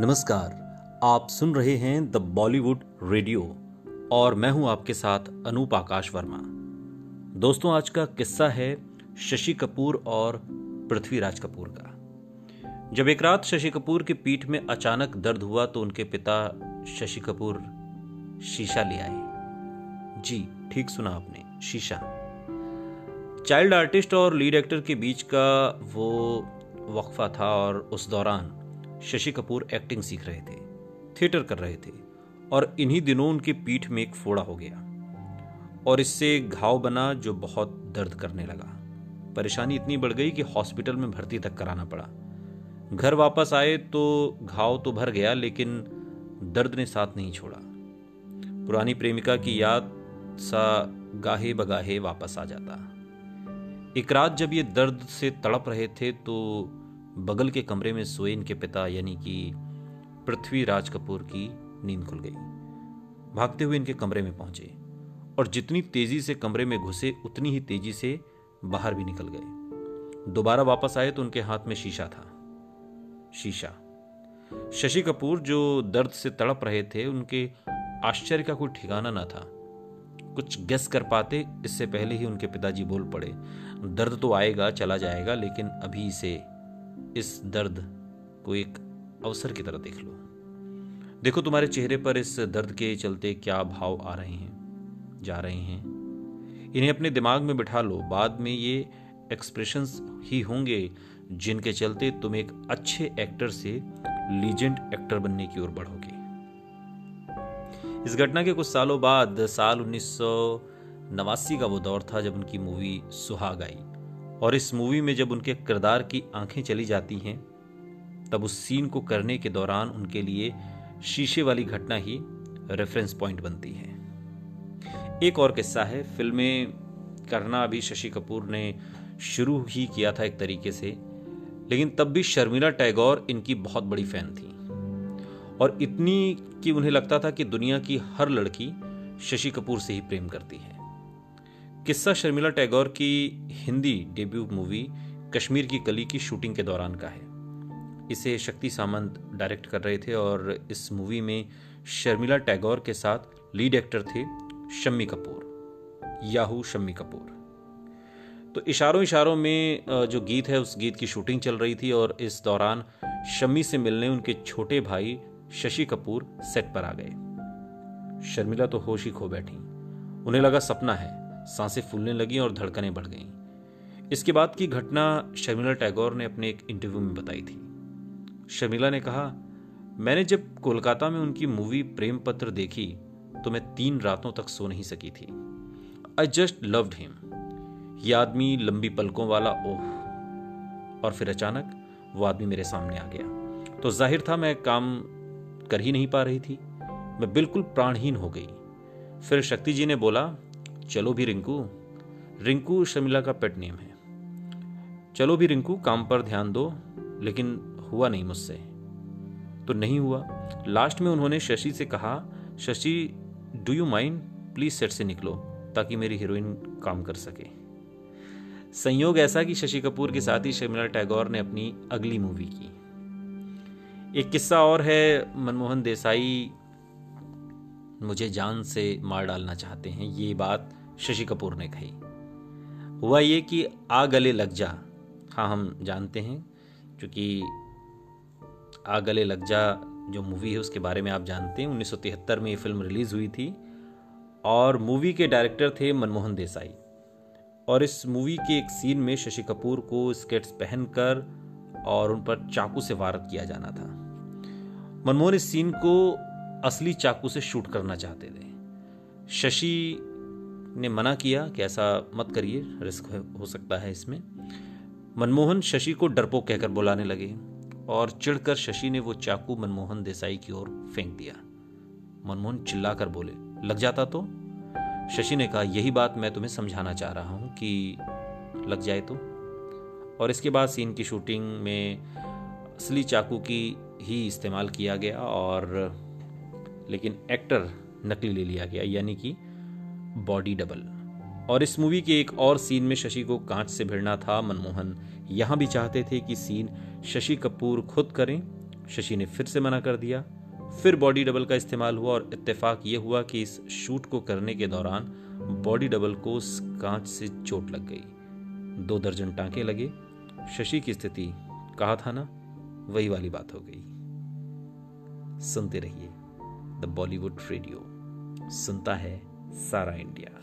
नमस्कार, आप सुन रहे हैं द बॉलीवुड रेडियो और मैं हूँ आपके साथ अनूप आकाश वर्मा। दोस्तों, आज का किस्सा है शशि कपूर और पृथ्वीराज कपूर का। जब एक रात शशि कपूर की पीठ में अचानक दर्द हुआ तो उनके पिता शशि कपूर शीशा ले आए। जी, ठीक सुना आपने, शीशा। चाइल्ड आर्टिस्ट और लीड एक्टर के बीच का वो वक्फा था और उस दौरान शशि कपूर एक्टिंग सीख रहे थे थिएटर कर रहे थे, और इन्हीं दिनों उनकी पीठ में एक फोड़ा हो गया। और इससे घाव बना जो बहुत दर्द करने लगा। परेशानी इतनी बढ़ गई कि हॉस्पिटल में भर्ती तक कराना पड़ा। घर वापस आए तो घाव तो भर गया, लेकिन दर्द ने साथ नहीं छोड़ा। पुरानी प्रेमिका की याद सा गाहे बगाहे वापस आ जाता। एक रात जब ये दर्द से तड़प रहे थे तो बगल के कमरे में सोए इनके पिता, यानी कि पृथ्वी राज कपूर की नींद खुल गई। भागते हुए इनके कमरे में पहुँचे और जितनी तेज़ी से कमरे में घुसे, उतनी ही तेज़ी से बाहर भी निकल गए। दोबारा वापस आए तो उनके हाथ में शीशा था। शीशा। शशि कपूर जो दर्द से तड़प रहे थे, उनके आश्चर्य का कोई ठिकाना ना था। कुछ गेस कर पाते, इससे पहले ही उनके पिताजी बोल पड़े, दर्द तो आएगा, चला जाएगा, लेकिन अभी से इस दर्द को एक अवसर की तरह देख लो। देखो तुम्हारे चेहरे पर इस दर्द के चलते क्या भाव आ रहे हैं, जा रहे हैं। इन्हें अपने दिमाग में बिठा लो। बाद में ये एक्सप्रेशंस ही होंगे जिनके चलते तुम एक अच्छे एक्टर से लीजेंड एक्टर बनने की ओर बढ़ोगे। इस घटना के कुछ सालों बाद साल उन्नीस सौ नवासी का वो दौर था जब उनकी मूवी सुहाग आई। और इस मूवी में जब उनके किरदार की आँखें चली जाती हैं, तब उस सीन को करने के दौरान उनके लिए शीशे वाली घटना ही रेफरेंस पॉइंट बनती है। एक और किस्सा है, फ़िल्में करना अभी शशि कपूर ने शुरू ही किया था एक तरीके से, लेकिन तब भी शर्मिला टैगोर इनकी बहुत बड़ी फ़ैन थी। और इतनी कि उन्हें लगता था कि दुनिया की हर लड़की शशि कपूर से ही प्रेम करती है। किस्सा शर्मिला टैगोर की हिंदी डेब्यू मूवी कश्मीर की कली की शूटिंग के दौरान का है। इसे शक्ति सामंत डायरेक्ट कर रहे थे और इस मूवी में शर्मिला टैगोर के साथ लीड एक्टर थे शम्मी कपूर, याहू शम्मी कपूर। तो इशारों इशारों में जो गीत है, उस गीत की शूटिंग चल रही थी और इस दौरान शम्मी से मिलने उनके छोटे भाई शशि कपूर सेट पर आ गए। शर्मिला तो होश ही खो बैठी। उन्हें लगा सपना है साँसें फूलने लगी और धड़कनें बढ़ गईं। इसके बाद की घटना शर्मिला टैगोर ने अपने एक इंटरव्यू में बताई थी। शर्मिला ने कहा, मैंने जब कोलकाता में उनकी मूवी प्रेम पत्र देखी तो मैं तीन रातों तक सो नहीं सकी थी। आई जस्ट लव्ड हिम यह आदमी लंबी पलकों वाला, ओह। और फिर अचानक वो आदमी मेरे सामने आ गया। तो ज़ाहिर था मैं काम कर ही नहीं पा रही थी। मैं बिल्कुल प्राणहीन हो गई। फिर शक्ति जी ने बोला चलो भी रिंकू। रिंकू शर्मिला का पेट नेम है। चलो भी रिंकू, काम पर ध्यान दो, लेकिन हुआ नहीं मुझसे। तो नहीं हुआ। लास्ट में उन्होंने शशि से कहा, Shashi do you mind please set से निकलो, ताकि मेरी हीरोइन काम कर सके। संयोग ऐसा कि शशि कपूर के साथ ही शर्मिला टैगोर ने अपनी अगली मूवी की। एक किस्सा और है, मनमोहन देसाई मुझे जान से मार डालना चाहते हैं। ये बात शशि कपूर ने कही। हुआ ये कि आ गले लग जा। हाँ हम जानते हैं, क्योंकि आ गले लग जा जो मूवी है, उसके बारे में आप जानते हैं। उन्नीस सौ तिहत्तर में ये फ़िल्म रिलीज़ हुई थी और मूवी के डायरेक्टर थे मनमोहन देसाई। और इस मूवी के एक सीन में शशि कपूर को स्केट्स पहनकर और उन पर चाकू से वार किया जाना था। मनमोहन इस सीन को असली चाकू से शूट करना चाहते थे। शशि ने मना किया कि ऐसा मत करिए, रिस्क हो सकता है इसमें। मनमोहन शशि को डरपोक कहकर बुलाने लगे और चिढ़कर शशि ने वो चाकू मनमोहन देसाई की ओर फेंक दिया। मनमोहन चिल्लाकर बोले, लग जाता तो? शशि ने कहा, यही बात मैं तुम्हें समझाना चाह रहा हूँ कि लग जाए तो? और इसके बाद सीन की शूटिंग में असली चाकू की ही इस्तेमाल किया गया और लेकिन एक्टर नकली ले लिया गया, यानी कि बॉडी डबल। और इस मूवी के एक और सीन में शशि को कांच से भिड़ना था मनमोहन। यहाँ भी चाहते थे कि सीन शशि कपूर खुद करें, शशि ने फिर से मना कर दिया। फिर बॉडी डबल का इस्तेमाल हुआ और इत्तेफाक ये हुआ कि इस शूट को करने के दौरान बॉडी डबल को कांच से चोट लग गई। दो दर्जन टांके लगे। शशि की स्थिति कहा था ना, वही वाली बात हो गई। सुनते रहिए द बॉलीवुड रेडियो। सुनता है सारा इंडिया।